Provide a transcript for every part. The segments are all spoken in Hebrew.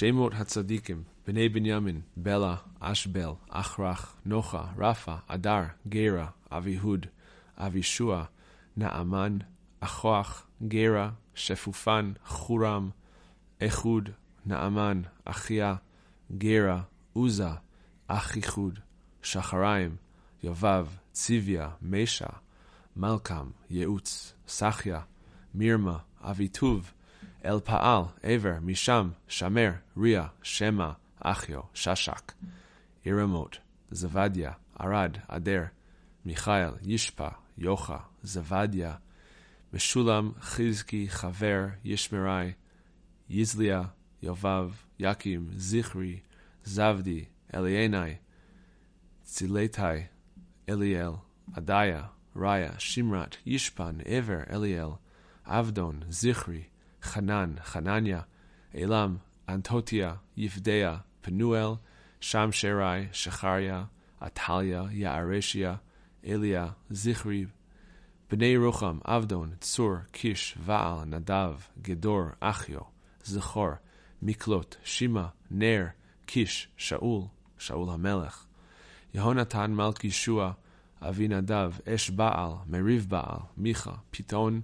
שמות הצדיקים, בני בנימין, בלה, אשבל, אחרך, נוחה, רפה, אדר, גרה, אביהוד, אבישוע, נעמן, אחוח, גרה, שפופן, חורם, איחוד, נעמן, אחיה, גרה, עוזה, אחיחוד, שחריים, יובב, ציוויה, משה, מלכם, ייעוץ, סחיה, מירמה, אביטוב, אל פעל, עבר, משם, שמר, ריה, שמע, אחיו, ששק, ירמות, זוודיה, ערד, אדר, מיכאל, ישפה, יוחה, זוודיה, משולם, חזקי, חבר, ישמרי, יזליה, יובב, יקים, זכרי, זבדי, אליעני, צילתי, אליאל, עדיה, ריה, שמרת, ישפן, עבר, אליאל, עבדון, זכרי, חנן, חנניה, אילם, אנטוטיה, יפדיה, פנואל, שם שרי, שחריה, עתליה, יערשיה, אליה, זכרי, בני רוחם, עבדון, צור, קיש, ועל, נדב, גדור, אחיו, זכור, מקלוט, שימה, נר, קיש, שאול, שאול המלך. יהונתן מלך ישוע, אבי נדב, אש בעל, מריב בעל, מיכה, פיתון,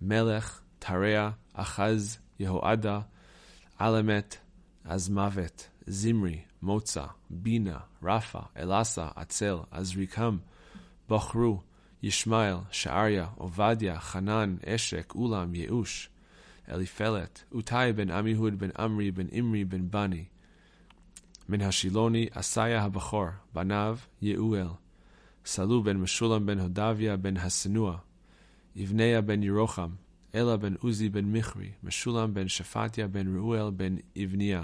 מלך, תרע, אחז, יהועדה, עלמת, עזמוות, זמרי, מוצא, בינה, רפה, אלעסה, עצל, עזריקם, בחרו, ישמעאל, שעריה, עובדיה, חנן, אשק, אולם, ייאוש, אליפלת, אותי בן עמיהוד בן עמרי בן אמרי בן בני, מן השילוני, עשיה הבכור, בניו, יעואל, סלו בן משולם בן הודביה בן השנוע, יבניה בן ירוחם, אלה בן עוזי בן מכרי, משולם בן שפטיה בן ראואל בן אבניה,